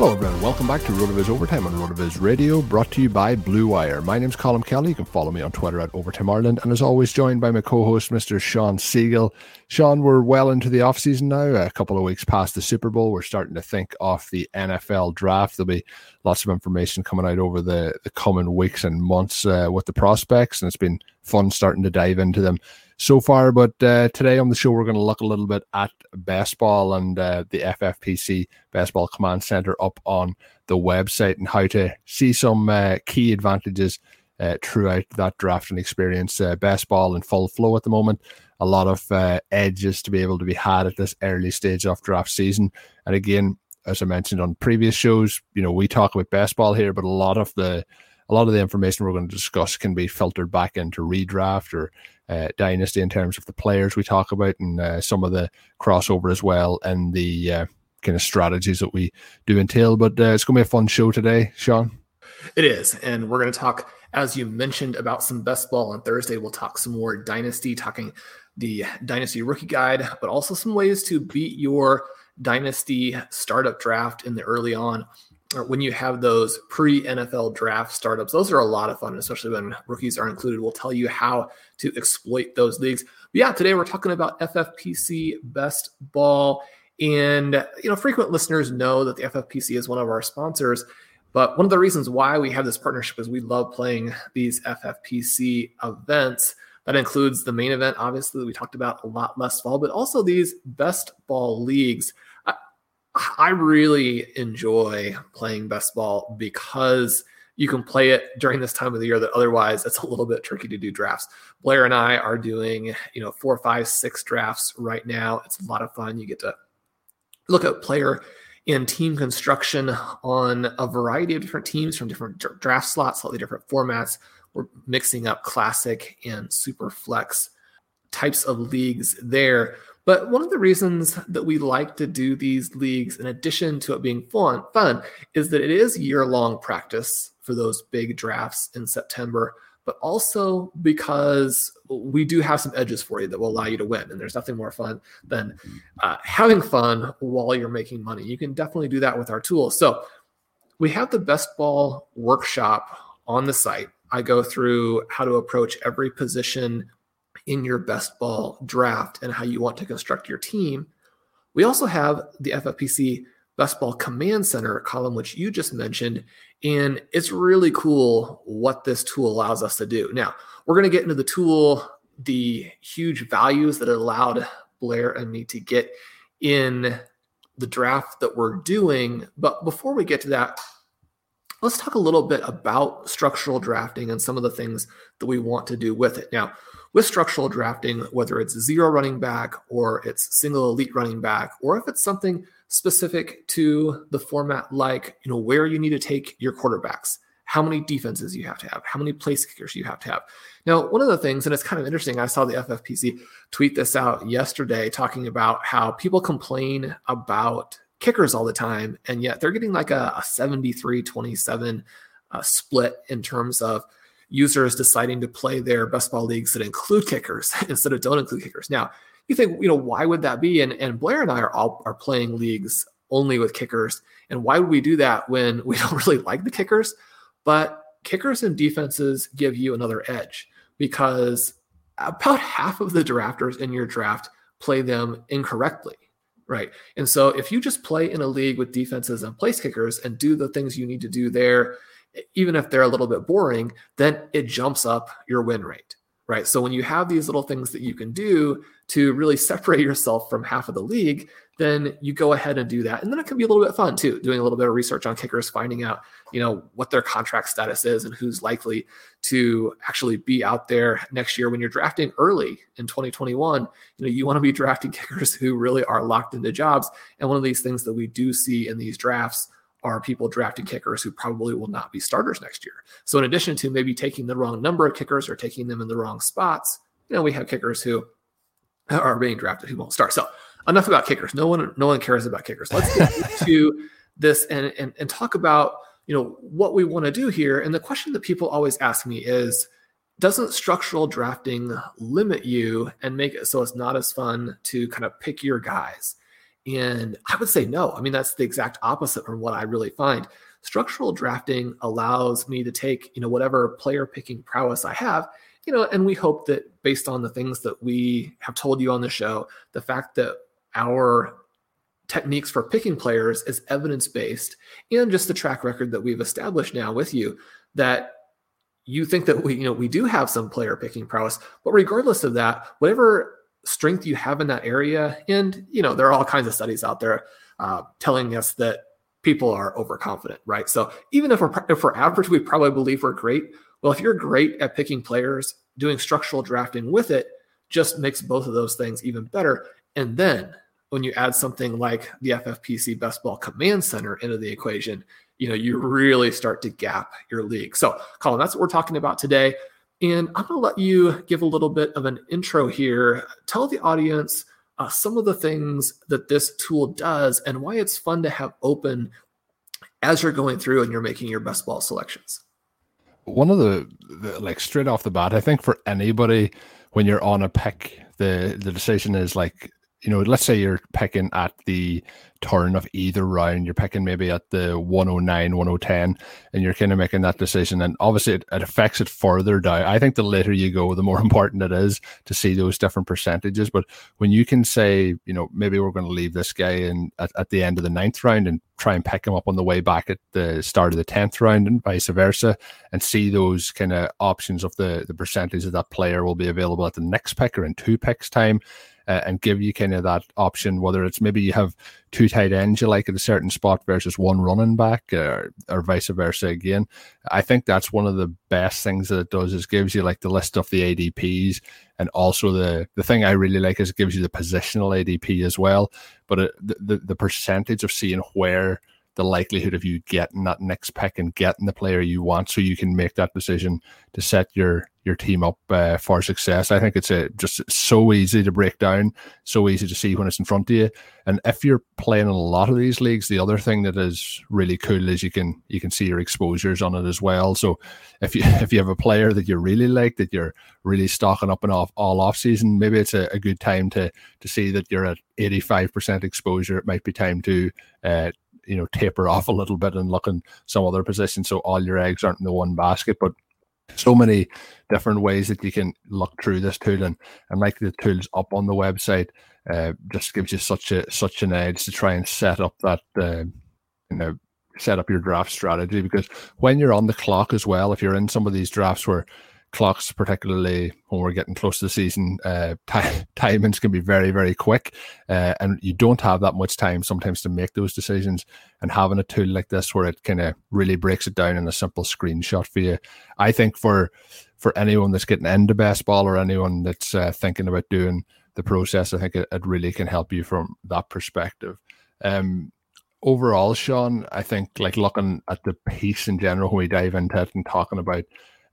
Hello, everyone. Welcome back to RotoViz Overtime on RotoViz Radio, brought to you by Blue Wire. My name's Colin Kelly. You can follow me on Twitter at Overtime Ireland, and as always, joined by my co-host, Mr. Sean Siegel. Sean, we're well into the off-season now. A couple of weeks past the Super Bowl, we're starting to think of the NFL draft. There'll be lots of information coming out over the, the coming weeks and months uh, with the prospects, and it's been fun starting to dive into them so far. But uh, today on the show, we're going to look a little bit at best ball and uh, the FFPC Best Ball Command Center up on the website and how to see some uh, key advantages uh, throughout that drafting experience. Uh, best ball in full flow at the moment. A lot of uh, edges to be able to be had at this early stage of draft season. And again, as I mentioned on previous shows, you know, we talk about best ball here, but a lot of the a lot of the information we're going to discuss can be filtered back into redraft or uh, dynasty in terms of the players we talk about and uh, some of the crossover as well and the uh, kind of strategies that we do entail. But uh, it's going to be a fun show today, Sean. It is. And we're going to talk, as you mentioned, about some best ball on Thursday. We'll talk some more dynasty, talking the dynasty rookie guide, but also some ways to beat your dynasty startup draft in the early on when you have those pre NFL draft startups, those are a lot of fun, especially when rookies are included. We'll tell you how to exploit those leagues. But yeah, today we're talking about FFPC best ball. And, you know, frequent listeners know that the FFPC is one of our sponsors. But one of the reasons why we have this partnership is we love playing these FFPC events. That includes the main event, obviously, we talked about a lot less fall, but also these best ball leagues I really enjoy playing best ball because you can play it during this time of the year that otherwise it's a little bit tricky to do drafts. Blair and I are doing, you know, four, five, six drafts right now. It's a lot of fun. You get to look at player and team construction on a variety of different teams from different draft slots, slightly different formats. We're mixing up classic and super flex types of leagues there. But one of the reasons that we like to do these leagues, in addition to it being fun, fun, is that it is year-long practice for those big drafts in September, but also because we do have some edges for you that will allow you to win. And there's nothing more fun than uh, having fun while you're making money. You can definitely do that with our tools. So we have the best ball workshop on the site. I go through how to approach every position in your best ball draft and how you want to construct your team. We also have the FFPC Best Ball Command Center column, which you just mentioned. And it's really cool what this tool allows us to do. Now, we're going to get into the tool the huge values that it allowed Blair and me to get in the draft that we're doing. But before we get to that, let's talk a little bit about structural drafting and some of the things that we want to do with it. Now, with structural drafting, whether it's zero running back or it's single elite running back, or if it's something specific to the format like, you know, where you need to take your quarterbacks, how many defenses you have to have, how many place kickers you have to have. Now, one of the things, and it's kind of interesting, I saw the FFPC tweet this out yesterday talking about how people complain about kickers all the time, and yet they're getting like a, a 73 27 uh, split in terms of users deciding to play their best ball leagues that include kickers instead of don't include kickers. Now, you think, you know, why would that be? And, and Blair and I are all are playing leagues only with kickers. And why would we do that when we don't really like the kickers? But kickers and defenses give you another edge because about half of the drafters in your draft play them incorrectly. Right. And so if you just play in a league with defenses and place kickers and do the things you need to do there, even if they're a little bit boring, then it jumps up your win rate. Right. So when you have these little things that you can do to really separate yourself from half of the league, then you go ahead and do that. And then it can be a little bit fun too, doing a little bit of research on kickers, finding out, you know, what their contract status is and who's likely to actually be out there next year when you're drafting early in 2021. You know, you want to be drafting kickers who really are locked into jobs. And one of these things that we do see in these drafts are people drafting kickers who probably will not be starters next year. So in addition to maybe taking the wrong number of kickers or taking them in the wrong spots, you know, we have kickers who are being drafted who won't start. So enough about kickers. No one, no one cares about kickers. Let's get to this and, and and talk about you know what we want to do here. And the question that people always ask me is, doesn't structural drafting limit you and make it so it's not as fun to kind of pick your guys? And I would say no. I mean, that's the exact opposite from what I really find. Structural drafting allows me to take, you know, whatever player picking prowess I have you know, and we hope that based on the things that we have told you on the show, the fact that our techniques for picking players is evidence based and just the track record that we've established now with you that you think that we you know we do have some player picking prowess but regardless of that whatever strength you have in that area and you know there are all kinds of studies out there uh, telling us that people are overconfident right so even if we're if we're average we probably believe we're great well if you're great at picking players doing structural drafting with it just makes both of those things even better and then when you add something like the FFPC Best Ball Command Center into the equation, you know, you really start to gap your league. So, Colin, that's what we're talking about today. And I'm going to let you give a little bit of an intro here. Tell the audience uh, some of the things that this tool does and why it's fun to have open as you're going through and you're making your best ball selections. One of the, the like straight off the bat, I think for anybody when you're on a pick, the the decision is like you know, let's say you're picking at the turn of either round, you're picking maybe at the 109, 110, and you're kind of making that decision. And obviously, it, it, affects it further down. I think the later you go, the more important it is to see those different percentages. But when you can say, you know, maybe we're going to leave this guy in at, at the end of the ninth round and try and pick him up on the way back at the start of the 10th round and vice versa, and see those kind of options of the, the percentage of that player will be available at the next pick or in two picks time uh, and give you kind of that option, whether it's maybe you have two tight ends you like at a certain spot versus one running back or, uh, or vice versa again. I think that's one of the best things that it does is gives you like the list of the ADPs and also the the thing I really like is it gives you the positional ADP as well. But it, the, the the percentage of seeing where the likelihood of you getting that next pick and getting the player you want so you can make that decision to set your your team up uh, for success. I think it's a, just so easy to break down, so easy to see when it's in front of you. And if you're playing in a lot of these leagues, the other thing that is really cool is you can you can see your exposures on it as well. So if you if you have a player that you really like that you're really stocking up and off all off season, maybe it's a, a good time to to see that you're at 85% exposure. It might be time to uh, you know taper off a little bit and look in some other positions so all your eggs aren't in the one basket. But so many different ways that you can look through this tool and, and like the tools up on the website uh, just gives you such a such an edge to try and set up that uh, you know set up your draft strategy. Because when you're on the clock as well if you're in some of these drafts where clocks, particularly when we're getting close to the season, uh, t- timings can be very, very quick, uh, and you don't have that much time sometimes to make those decisions. And having a tool like this, where it kind of really breaks it down in a simple screenshot for you, I think for for anyone that's getting into best ball or anyone that's uh, thinking about doing the process, I think it, it, really can help you from that perspective. Um, overall, Sean, I think like looking at the piece in general when we dive into it and talking about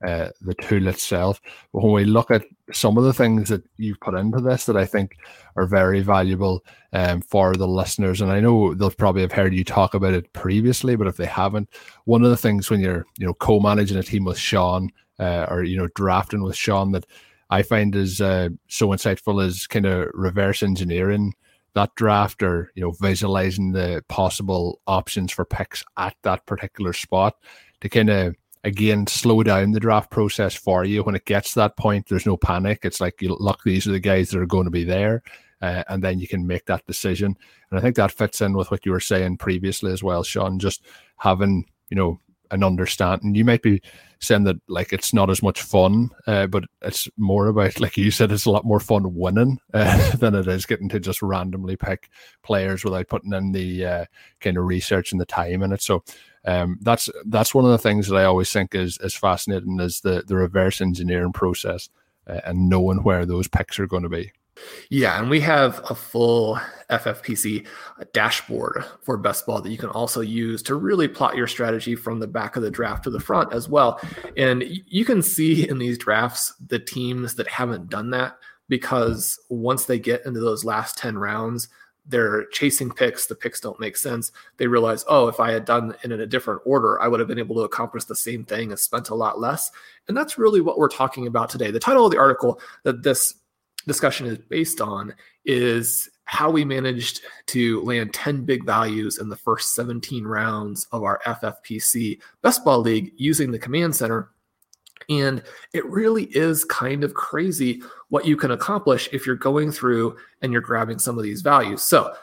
uh, the tool itself. But when we look at some of the things that you've put into this that I think are very valuable um, for the listeners, and I know they'll probably have heard you talk about it previously, but if they haven't, one of the things when you're you know co-managing a team with Sean uh, or you know drafting with Sean that I find is uh, so insightful is kind of reverse engineering that draft or you know visualizing the possible options for picks at that particular spot to kind of again slow down the draft process for you. When it gets to that point there's no panic. It's like you look these are the guys that are going to be there uh, and then you can make that decision. And i think that fits in with what you were saying previously as well sean just having you know an understanding. You might be saying that like it's not as much fun uh, but it's more about like you said it's a lot more fun winning uh, than it is getting to just randomly pick players without putting in the uh, kind of research and the time in it. So um, that's that's one of the things that I always think is is fascinating is the the reverse engineering process uh, and knowing where those picks are going to be. Yeah, and we have a full FFPC dashboard for best ball that you can also use to really plot your strategy from the back of the draft to the front as well. And you can see in these drafts the teams that haven't done that because once they get into those last 10 rounds, they're chasing picks. The picks don't make sense. They realize, oh, if I had done it in a different order, I would have been able to accomplish the same thing and spent a lot less. And that's really what we're talking about today. The title of the article that this discussion is based on is how we managed to land 10 big values in the first 17 rounds of our FFPC Best Ball League using the command center and it really is kind of crazy what you can accomplish if you're going through and you're grabbing some of these values. So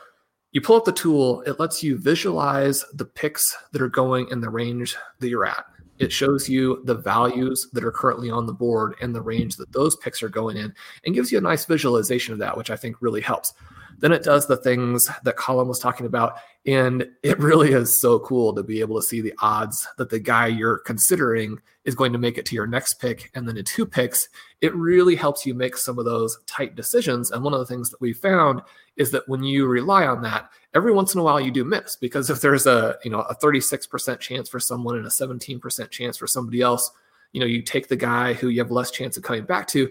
you pull up the tool, it lets you visualize the picks that are going in the range that you're at. It shows you the values that are currently on the board and the range that those picks are going in and gives you a nice visualization of that, which I think really helps. Then it does the things that Colin was talking about. And it really is so cool to be able to see the odds that the guy you're considering is going to make it to your next pick and then in two picks. It really helps you make some of those tight decisions. And one of the things that we found is that when you rely on that, every once in a while you do miss because if there's a you know a 36% chance for someone and a 17% chance for somebody else, you know, you take the guy who you have less chance of coming back to.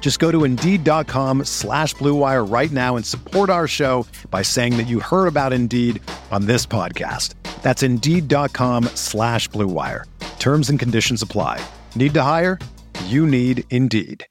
Just go to Indeed.com slash BlueWire right now and support our show by saying that you heard about Indeed on this podcast. That's Indeed.com slash BlueWire. Terms and conditions apply. Need to hire? You need Indeed.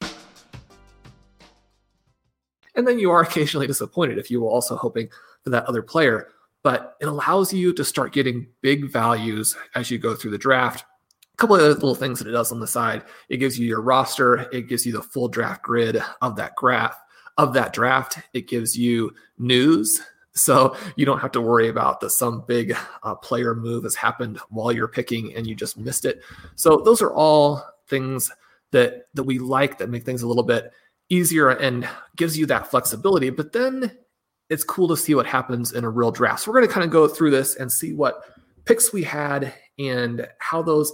And then you are occasionally disappointed if you were also hoping for that other player. But it allows you to start getting big values as you go through the draft a couple of other little things that it does on the side. It gives you your roster. It gives you the full draft grid of that graph of that draft. It gives you news. So you don't have to worry about that some big uh, player move has happened while you're picking and you just missed it. So those are all things that that we like that make things a little bit easier and gives you that flexibility. But then it's cool to see what happens in a real draft. So we're going to kind of go through this and see what picks we had and how those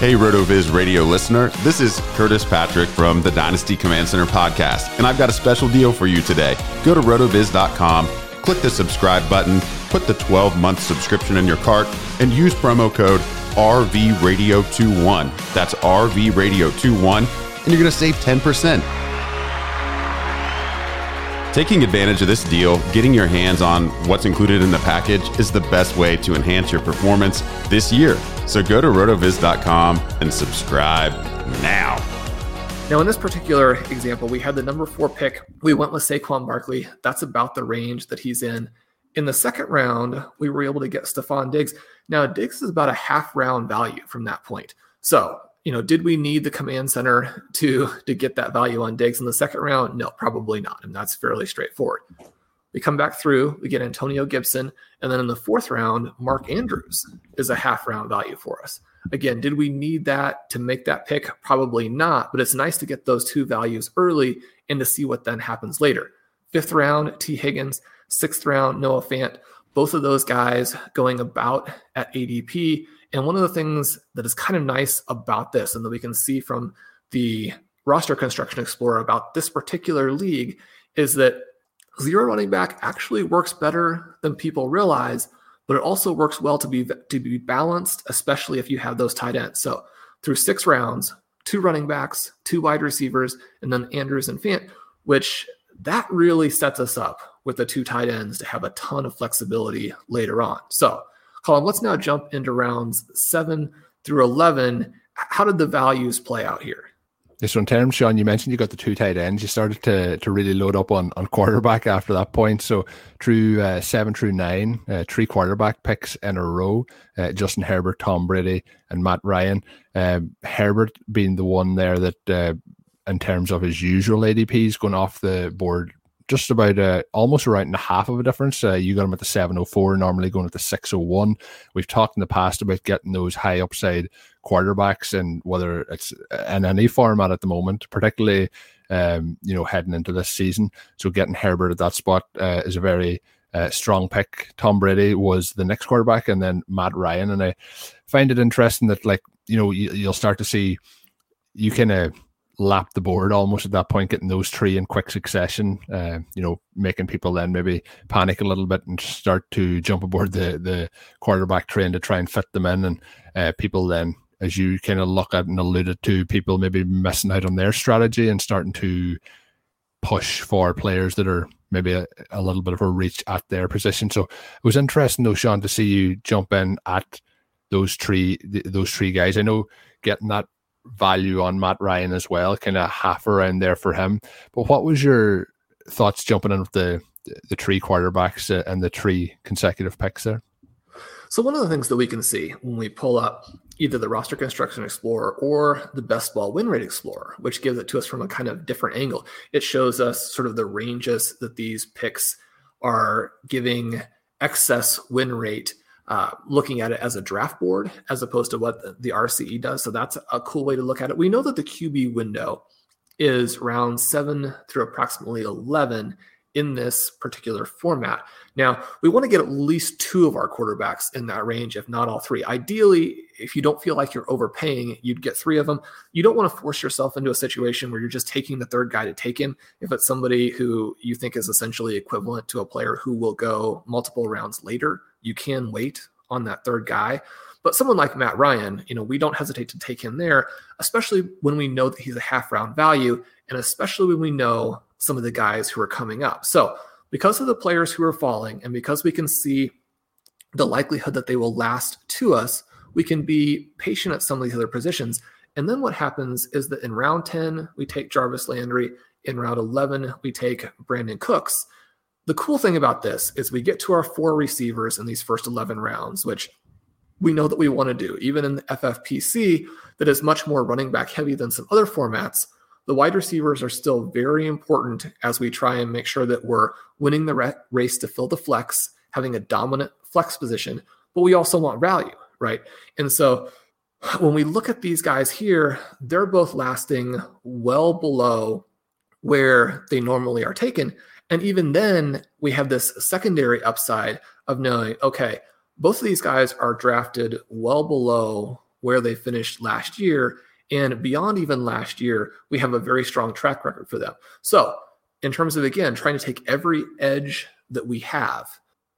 Hey, RotoViz radio listener. This is Curtis Patrick from the Dynasty Command Center podcast, and I've got a special deal for you today. Go to rotoviz.com, click the subscribe button, put the 12 month subscription in your cart, and use promo code RVRadio21. That's RVRadio21, and you're going to save 10%. Taking advantage of this deal, getting your hands on what's included in the package is the best way to enhance your performance this year. So go to rotoviz.com and subscribe now. Now, in this particular example, we had the number four pick. We went with Saquon Barkley. That's about the range that he's in. In the second round, we were able to get Stefon Diggs. Now, Diggs is about a half round value from that point. So you know, did we need the command center to to get that value on Diggs in the second round? No, probably not. And that's fairly straightforward. We come back through, we get Antonio Gibson, and then in the fourth round, Mark Andrews is a half round value for us. Again, did we need that to make that pick? Probably not, but it's nice to get those two values early and to see what then happens later. Fifth round, Tee Higgins. Sixth round, Noah Fant. Both of those guys going about at ADP and one of the things that is kind of nice about this, and that we can see from the roster construction explorer about this particular league, is that zero running back actually works better than people realize, but it also works well to be to be balanced, especially if you have those tight ends. So through six rounds, two running backs, two wide receivers, and then Andrews and Fant, which that really sets us up with the two tight ends to have a ton of flexibility later on. So Colin, let's now jump into rounds seven through 11. How did the values play out here? So in terms, Sean, you mentioned you got the two tight ends. You started to to really load up on on quarterback after that point. So through uh, seven through nine, uh, three quarterback picks in a row: uh, Justin Herbert, Tom Brady, and Matt Ryan. Um, Herbert being the one there that, uh, in terms of his usual ADPs, going off the board just about uh, almost around half of a difference. Uh, you got them at the 704, normally going at the 601. We've talked in the past about getting those high upside quarterbacks and whether it's in any format at the moment, particularly um, you know heading into this season. So getting Herbert at that spot uh, is a very uh, strong pick. Tom Brady was the next quarterback, and then Matt Ryan. And I find it interesting that like you know you, you'll start to see you can. of lap the board almost at that point, getting those three in quick succession. Uh, you know, making people then maybe panic a little bit and start to jump aboard the the quarterback train to try and fit them in, and uh, people then. As you kind of look at and alluded to, people maybe missing out on their strategy and starting to push for players that are maybe a, a little bit of a reach at their position. So it was interesting though, Sean, to see you jump in at those three those three guys. I know getting that value on Matt Ryan as well, kind of half around there for him. But what was your thoughts jumping in with the the three quarterbacks and the three consecutive picks there? So one of the things that we can see when we pull up either the roster construction explorer or the best ball win rate explorer, which gives it to us from a kind of different angle, it shows us sort of the ranges that these picks are giving excess win rate uh, looking at it as a draft board as opposed to what the, the RCE does. So that's a cool way to look at it. We know that the QB window is round seven through approximately 11 in this particular format. Now, we want to get at least two of our quarterbacks in that range, if not all three. Ideally, if you don't feel like you're overpaying, you'd get three of them. You don't want to force yourself into a situation where you're just taking the third guy to take him. If it's somebody who you think is essentially equivalent to a player who will go multiple rounds later, you can wait on that third guy. But someone like Matt Ryan, you know, we don't hesitate to take him there, especially when we know that he's a half round value, and especially when we know some of the guys who are coming up. So, because of the players who are falling, and because we can see the likelihood that they will last to us, we can be patient at some of these other positions. And then what happens is that in round 10, we take Jarvis Landry. In round 11, we take Brandin Cooks. The cool thing about this is we get to our four receivers in these first 11 rounds, which we know that we want to do. Even in the FFPC, that is much more running back heavy than some other formats, the wide receivers are still very important as we try and make sure that we're winning the race to fill the flex, having a dominant flex position, but we also want value, right? And so when we look at these guys here, they're both lasting well below where they normally are taken. And even then, we have this secondary upside of knowing, okay, both of these guys are drafted well below where they finished last year. And beyond even last year, we have a very strong track record for them. So, in terms of, again, trying to take every edge that we have,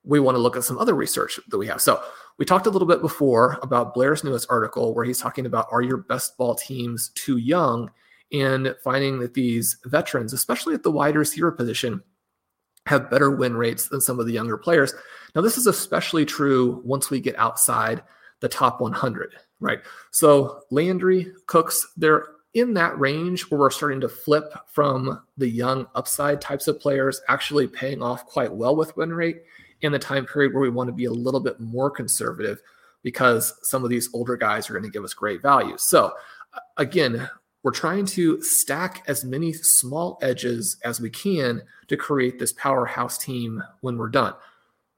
we want to look at some other research that we have. So, we talked a little bit before about Blair's newest article where he's talking about are your best ball teams too young? And finding that these veterans, especially at the wide receiver position, have better win rates than some of the younger players. Now, this is especially true once we get outside the top 100, right? So, Landry, Cooks, they're in that range where we're starting to flip from the young upside types of players actually paying off quite well with win rate in the time period where we want to be a little bit more conservative because some of these older guys are going to give us great value. So, again, we're trying to stack as many small edges as we can to create this powerhouse team when we're done.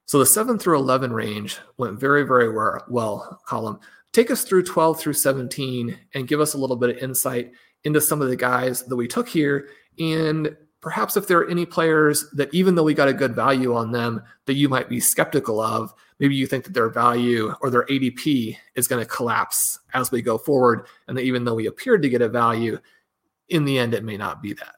So, the 7 through 11 range went very, very well, Colin. Take us through 12 through 17 and give us a little bit of insight into some of the guys that we took here and perhaps if there are any players that even though we got a good value on them that you might be skeptical of maybe you think that their value or their adp is going to collapse as we go forward and that even though we appeared to get a value in the end it may not be that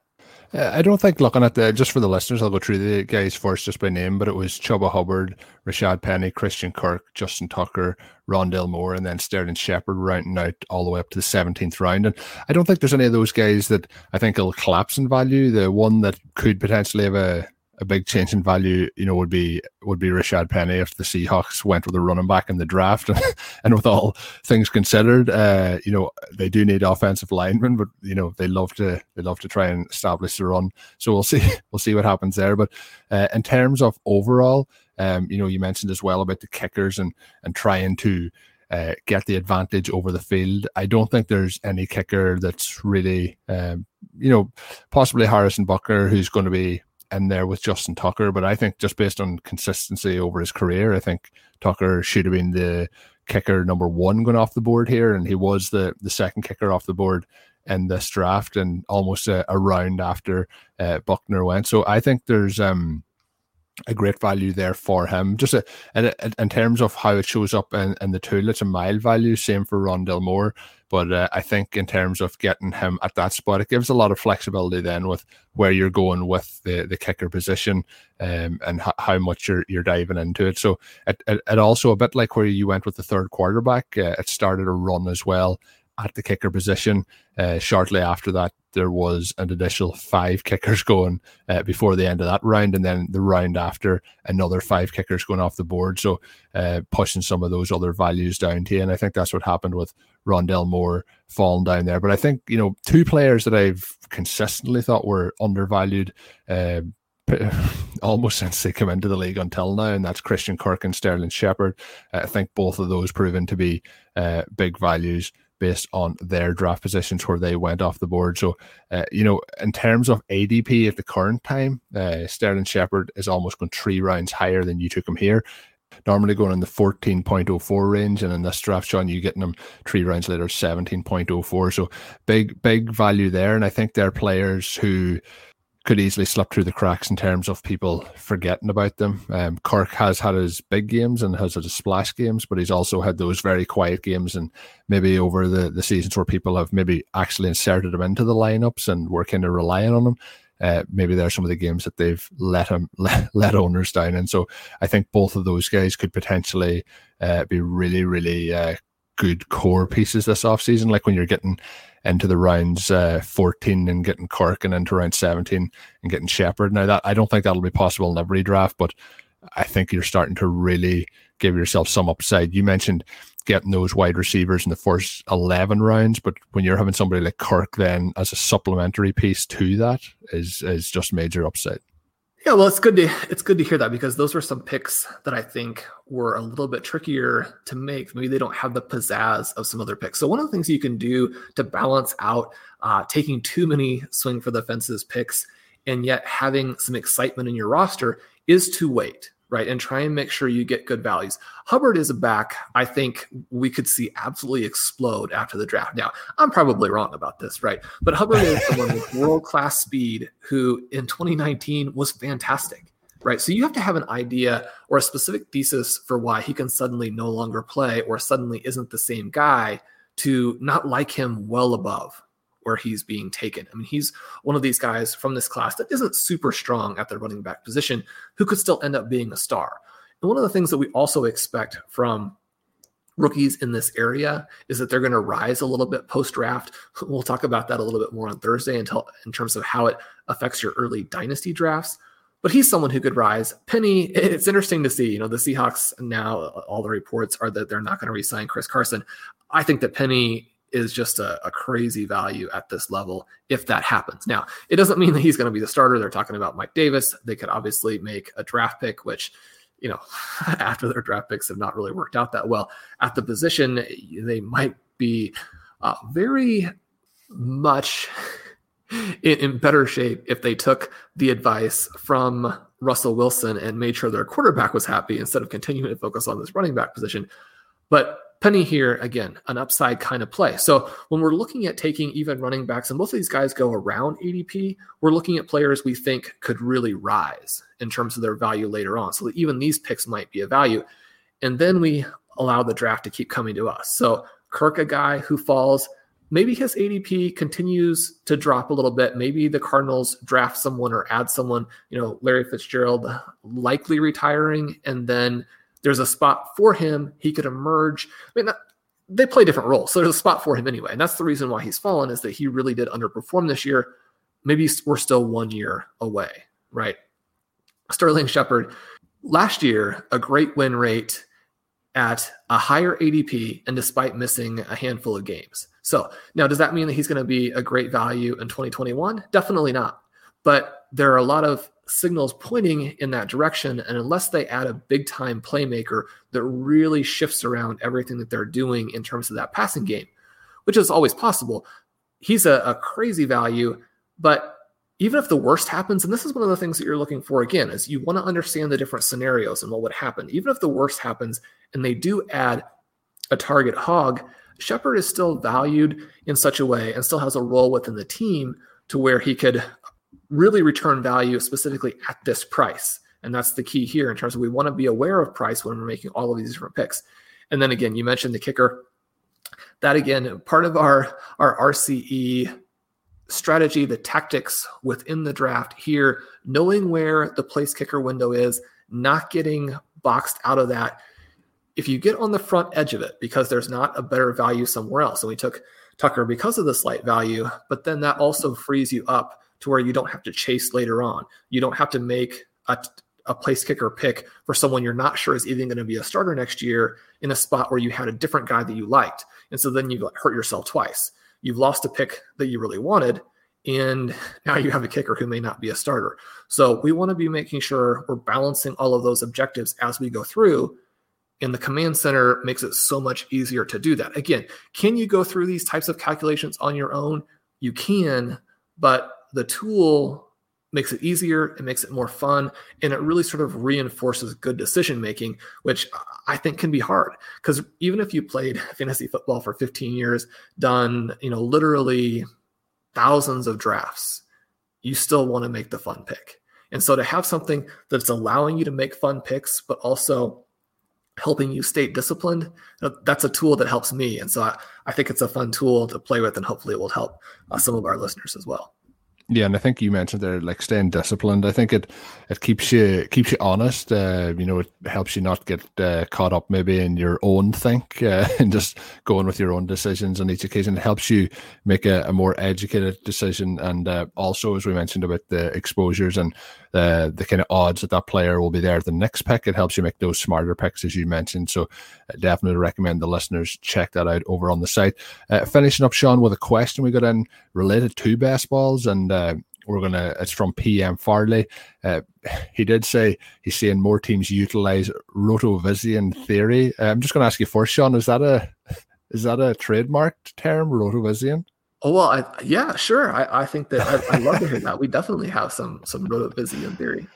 I don't think looking at the just for the listeners, I'll go through the guys first just by name, but it was Chuba Hubbard, Rashad Penny, Christian Kirk, Justin Tucker, Rondale Moore, and then Sterling Shepard rounding out all the way up to the 17th round. And I don't think there's any of those guys that I think will collapse in value. The one that could potentially have a a big change in value, you know, would be would be Rashad Penny if the Seahawks went with a running back in the draft. and with all things considered, uh, you know, they do need offensive linemen, but you know, they love to they love to try and establish the run. So we'll see we'll see what happens there. But uh, in terms of overall, um, you know, you mentioned as well about the kickers and and trying to uh, get the advantage over the field. I don't think there's any kicker that's really, um, you know, possibly Harrison Butker, who's going to be in there with Justin Tucker. But I think just based on consistency over his career, I think Tucker should have been the kicker number one going off the board here, and he was the the second kicker off the board in this draft, and almost a, a round after uh, Butker went. So I think there's um a great value there for him. Just a, in, in terms of how it shows up in, in the tool, it's a mild value. Same for Rondale Moore. But uh, I think in terms of getting him at that spot, it gives a lot of flexibility then with where you're going with the, the kicker position um, and h- how much you're you're diving into it. So it, it, it, also a bit like where you went with the third quarterback. Uh, it started a run as well at the kicker position. Uh, shortly after that, there was an additional five kickers going uh, before the end of that round, and then the round after, another five kickers going off the board. So uh, pushing some of those other values down you. And I think that's what happened with Rondale Moore falling down there. But I think, you know, two players that I've consistently thought were undervalued. Uh, almost since they come into the league until now, and that's Christian Kirk and Sterling Shepard. Uh, I think both of those proven to be uh, big values based on their draft positions where they went off the board. So, uh, you know, in terms of ADP at the current time, uh, Sterling Shepard is almost going three rounds higher than you took him here. Normally going in the 14.04 range, and in this draft, Sean, you're getting them three rounds later, 17.04. So big, big value there. And I think they're players who could easily slip through the cracks in terms of people forgetting about them. Um, Kirk has had his big games and has had his splash games, but he's also had those very quiet games. And maybe over the, the seasons where people have maybe actually inserted him into the lineups and were kind of relying on him, uh, maybe there are some of the games that they've let him let, let owners down. And so I think both of those guys could potentially uh, be really, really uh, good core pieces this offseason. Like when you're getting into the rounds uh, 14 and getting Kirk and into round 17 and getting Shepard. Now that I don't think that'll be possible in every draft, but I think you're starting to really give yourself some upside. You mentioned getting those wide receivers in the first 11 rounds, but when you're having somebody like Kirk then as a supplementary piece to that is is just major upside. Yeah, well, it's good to it's good to hear that because those were some picks that I think were a little bit trickier to make. Maybe they don't have the pizzazz of some other picks. So one of the things you can do to balance out uh, taking too many swing for the fences picks and yet having some excitement in your roster is to wait. Right? And try and make sure you get good values. Hubbard is a back I think we could see absolutely explode after the draft. Now, I'm probably wrong about this, right? But Hubbard is someone with world class speed who in 2019 was fantastic, right? So you have to have an idea or a specific thesis for why he can suddenly no longer play or suddenly isn't the same guy to not like him well above where he's being taken. I mean, he's one of these guys from this class that isn't super strong at the running back position who could still end up being a star. And one of the things that we also expect from rookies in this area is that they're going to rise a little bit post draft. We'll talk about that a little bit more on Thursday until in terms of how it affects your early dynasty drafts. But he's someone who could rise. Penny, it's interesting to see. You know, the Seahawks now, all the reports are that they're not going to re-sign Chris Carson. I think that Penny is just a, a, crazy value at this level if that happens. Now, it doesn't mean that he's going to be the starter. They're talking about Mike Davis. They could obviously make a draft pick, which, you know, after their draft picks have not really worked out that well at the position, they might be uh, very much in, in better shape if they took the advice from Russell Wilson and made sure their quarterback was happy instead of continuing to focus on this running back position. But Penny here, again, an upside kind of play. So when we're looking at taking even running backs, and most of these guys go around ADP, we're looking at players we think could really rise in terms of their value later on. So even these picks might be a value. And then we allow the draft to keep coming to us. So Kirk, a guy who falls, maybe his ADP continues to drop a little bit. Maybe the Cardinals draft someone or add someone, you know, Larry Fitzgerald likely retiring, and then there's a spot for him. He could emerge. I mean, they play different roles, so there's a spot for him anyway. And that's the reason why he's fallen is that he really did underperform this year. Maybe we're still one year away, right? Sterling Shepard, last year, a great win rate at a higher ADP and despite missing a handful of games. So now, does that mean that he's going to be a great value in 2021? Definitely not. But there are a lot of signals pointing in that direction. And unless they add a big time playmaker that really shifts around everything that they're doing in terms of that passing game, which is always possible, he's a, a crazy value. But even if the worst happens, and this is one of the things that you're looking for again, is you want to understand the different scenarios and what would happen. Even if the worst happens and they do add a target hog, Shepard is still valued in such a way and still has a role within the team to where he could really return value specifically at this price. And that's the key here in terms of we want to be aware of price when we're making all of these different picks. And then again, you mentioned the kicker. That again, part of our, our RCE strategy, the tactics within the draft here, knowing where the place kicker window is, not getting boxed out of that. If you get on the front edge of it because there's not a better value somewhere else, and we took Tucker because of the slight value, but then that also frees you up to where you don't have to chase later on. You don't have to make a, a place kicker pick for someone you're not sure is even going to be a starter next year in a spot where you had a different guy that you liked. And so then you've hurt yourself twice. You've lost a pick that you really wanted, and now you have a kicker who may not be a starter. So we want to be making sure we're balancing all of those objectives as we go through. And the command center makes it so much easier to do that. Again, can you go through these types of calculations on your own? You can, but the tool makes it easier, it makes it more fun, and it really sort of reinforces good decision making, which I think can be hard. Because even if you played fantasy football for 15 years, done, you know, literally thousands of drafts, you still want to make the fun pick. And so to have something that's allowing you to make fun picks, but also helping you stay disciplined, that's a tool that helps me. And so I, I think it's a fun tool to play with, and hopefully it will help uh, some of our listeners as well. Yeah, and I think you mentioned there like staying disciplined. I think it it keeps you keeps you honest. Uh, you know, it helps you not get uh, caught up maybe in your own think uh, and just going with your own decisions on each occasion. It helps you make a, a more educated decision, and uh, also as we mentioned about the exposures and the the kind of odds that that player will be there the next pick. It helps you make those smarter picks as you mentioned. So I definitely recommend the listeners check that out over on the site. Uh, finishing up, Sean, with a question we got in related to best balls and uh, we're gonna. It's from PM Farley. Uh, he did say he's seeing more teams utilize rotovision theory. Uh, I'm just gonna ask you first, Sean. Is that a is that a trademarked term, rotovision? Oh well, I, yeah, sure. I, I think that I, I love to hear that. We definitely have some some rotovision theory.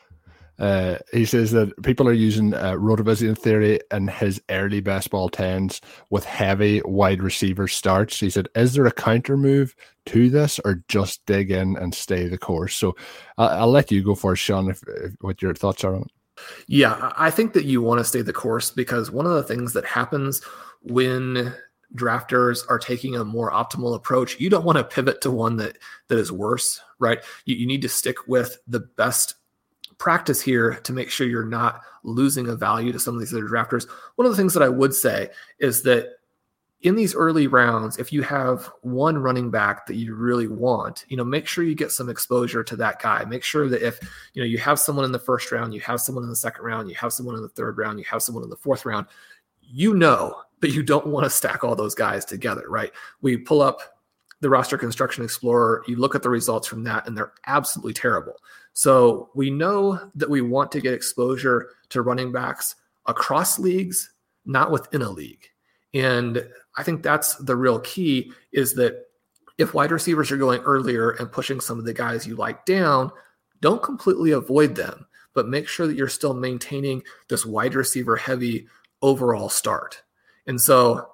Uh, he says that people are using uh, Rotovision theory in his early baseball ball tens with heavy wide receiver starts. He said, "Is there a counter move to this, or just dig in and stay the course?" So I'll, let you go first, Sean. If, if, what your thoughts are on. Yeah, I think that you want to stay the course because one of the things that happens when drafters are taking a more optimal approach, you don't want to pivot to one that that is worse, right? You, you need to stick with the best practice here to make sure you're not losing a value to some of these other drafters. One of the things that I would say is that in these early rounds, if you have one running back that you really want, you know, make sure you get some exposure to that guy. Make sure that if, you know, you have someone in the first round, you have someone in the second round, you have someone in the third round, you have someone in the fourth round, you know that you don't want to stack all those guys together, right? We pull up the roster construction explorer, you look at the results from that, and they're absolutely terrible. So we know that we want to get exposure to running backs across leagues, not within a league. And I think that's the real key is that if wide receivers are going earlier and pushing some of the guys you like down, don't completely avoid them, but make sure that you're still maintaining this wide receiver heavy overall start. And so,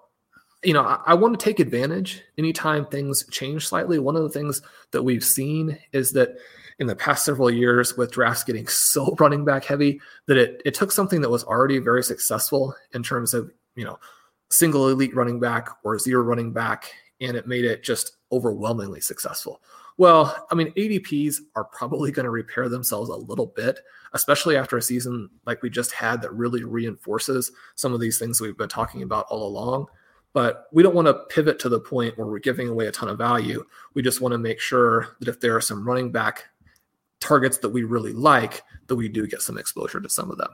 you know, I, I, want to take advantage anytime things change slightly. One of the things that we've seen is that in the past several years with drafts getting so running back heavy that it, it took something that was already very successful in terms of, you know, single elite running back or zero running back, and it made it just overwhelmingly successful. Well, I mean, ADPs are probably going to repair themselves a little bit, especially after a season like we just had that really reinforces some of these things we've been talking about all along. But we don't want to pivot to the point where we're giving away a ton of value. We just want to make sure that if there are some running back targets that we really like, that we do get some exposure to some of them.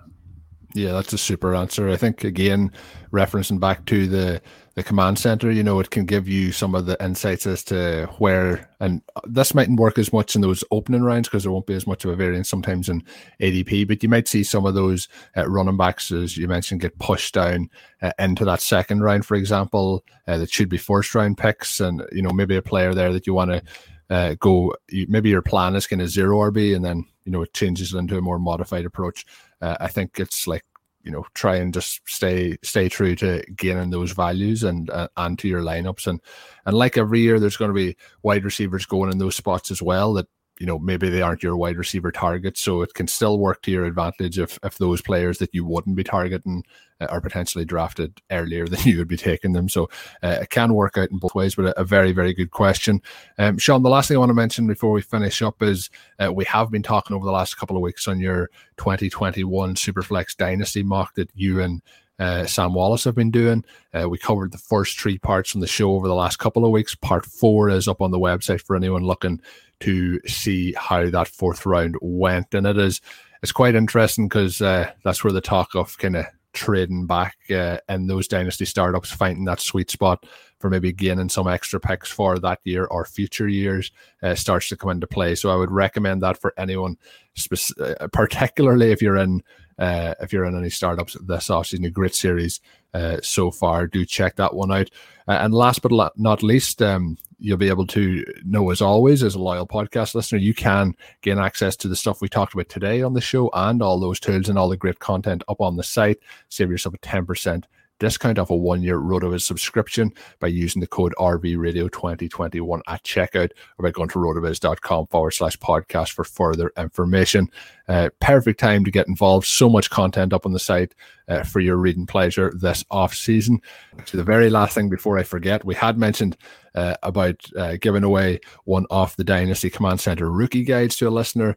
Yeah, that's a super answer. I think again, referencing back to the the command center, you know, it can give you some of the insights as to where, and this mightn't work as much in those opening rounds because there won't be as much of a variance sometimes in ADP, but you might see some of those uh, running backs, as you mentioned, get pushed down uh, into that second round, for example, uh, that should be first round picks, and you know, maybe a player there that you want to uh, go, maybe your plan is kind of zero RB, and then you know it changes into a more modified approach. Uh, I think it's like you know try and just stay stay true to gaining those values and uh, and to your lineups. And and like every year there's going to be wide receivers going in those spots as well that you know maybe they aren't your wide receiver targets so it can still work to your advantage if if those players that you wouldn't be targeting uh, are potentially drafted earlier than you would be taking them so uh, it can work out in both ways but a, a very very good question um, shawn the last thing i want to mention before we finish up is uh, we have been talking over the last couple of weeks on your 2021 superflex dynasty mock that you and uh, Sam Wallace have been doing. Uh, we covered the first three parts from the show over the last couple of weeks. Part four is up on the website for anyone looking to see how that fourth round went. And it is it's quite interesting because uh, that's where the talk of kind of trading back uh, in those dynasty startups, finding that sweet spot for maybe gaining some extra picks for that year or future years uh, starts to come into play. So I would recommend that for anyone, uh, particularly if you're in uh, if you're in any startups this offseason. A great series uh, so far. Do check that one out. Uh, and last but not least, um, you'll be able to know, as always, as a loyal podcast listener, you can gain access to the stuff we talked about today on the show and all those tools and all the great content up on the site. Save yourself a 10% discount off a one year RotoViz subscription by using the code RVRadio2021 at checkout or by going to rotoviz.com forward slash podcast for further information. Uh, perfect time to get involved. So much content up on the site uh, for your reading pleasure this off season. To the very last thing before I forget, we had mentioned uh, about uh, giving away one off the Dynasty Command Center rookie guides to a listener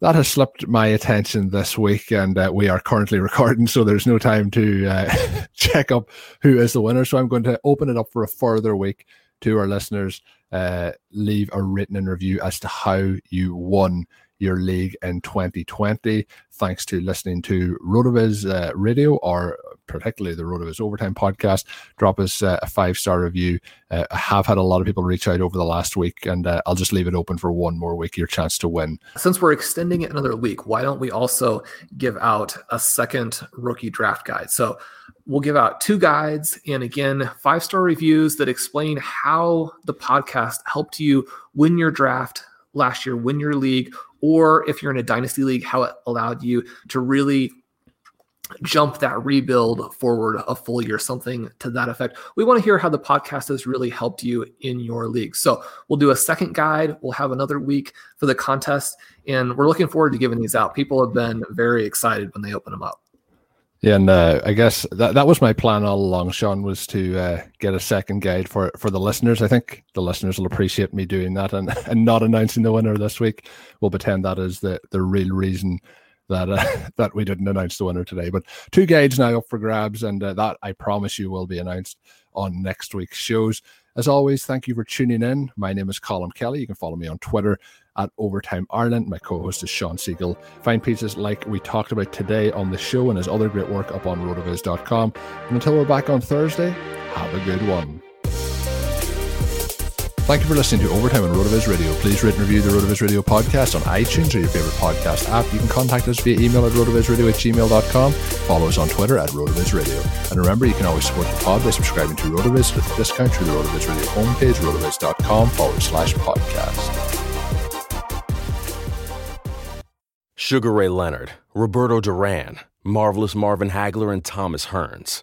that has slipped my attention this week, and uh, we are currently recording, so there's no time to uh, check up who is the winner. So I'm going to open it up for a further week to our listeners. Uh, leave a written review as to how you won your league in 2020. Thanks to listening to Rotoviz uh, Radio or particularly the RotoViz Overtime podcast. Drop us uh, a five star review. Uh, I have had a lot of people reach out over the last week, and uh, I'll just leave it open for one more week, your chance to win. Since we're extending it another week, why don't we also give out a second rookie draft guide? So we'll give out two guides and again, five star reviews that explain how the podcast helped you win your draft last year win your league, or if you're in a dynasty league, how it allowed you to really jump that rebuild forward a full year, something to that effect. We want to hear how the podcast has really helped you in your league. So we'll do a second guide. We'll have another week for the contest, and we're looking forward to giving these out. People have been very excited when they open them up. Yeah, and uh, I guess that that was my plan all along. Shawn was to uh, get a second guide for for the listeners. I think the listeners will appreciate me doing that and and not announcing the winner this week. We'll pretend that is the the real reason that uh, that we didn't announce the winner today. But two guides now up for grabs, and uh, that I promise you will be announced on next week's shows. As always, thank you for tuning in. My name is Colin Kelly. You can follow me on Twitter at Overtime Ireland. My co host is Shawn Siegele. Find pieces like we talked about today on the show and his other great work up on rotoviz.com. And until we're back on Thursday, have a good one. Thank you for listening to Overtime on RotoViz Radio. Please rate and review the RotoViz Radio podcast on iTunes or your favorite podcast app. You can contact us via email at rotovizradio at gmail.com. Follow us on Twitter at RotoViz Radio. And remember, you can always support the pod by subscribing to RotoViz with a discount through the RotoViz Radio homepage, rotoviz.com forward slash podcast. Sugar Ray Leonard, Roberto Duran, Marvelous Marvin Hagler, and Thomas Hearns.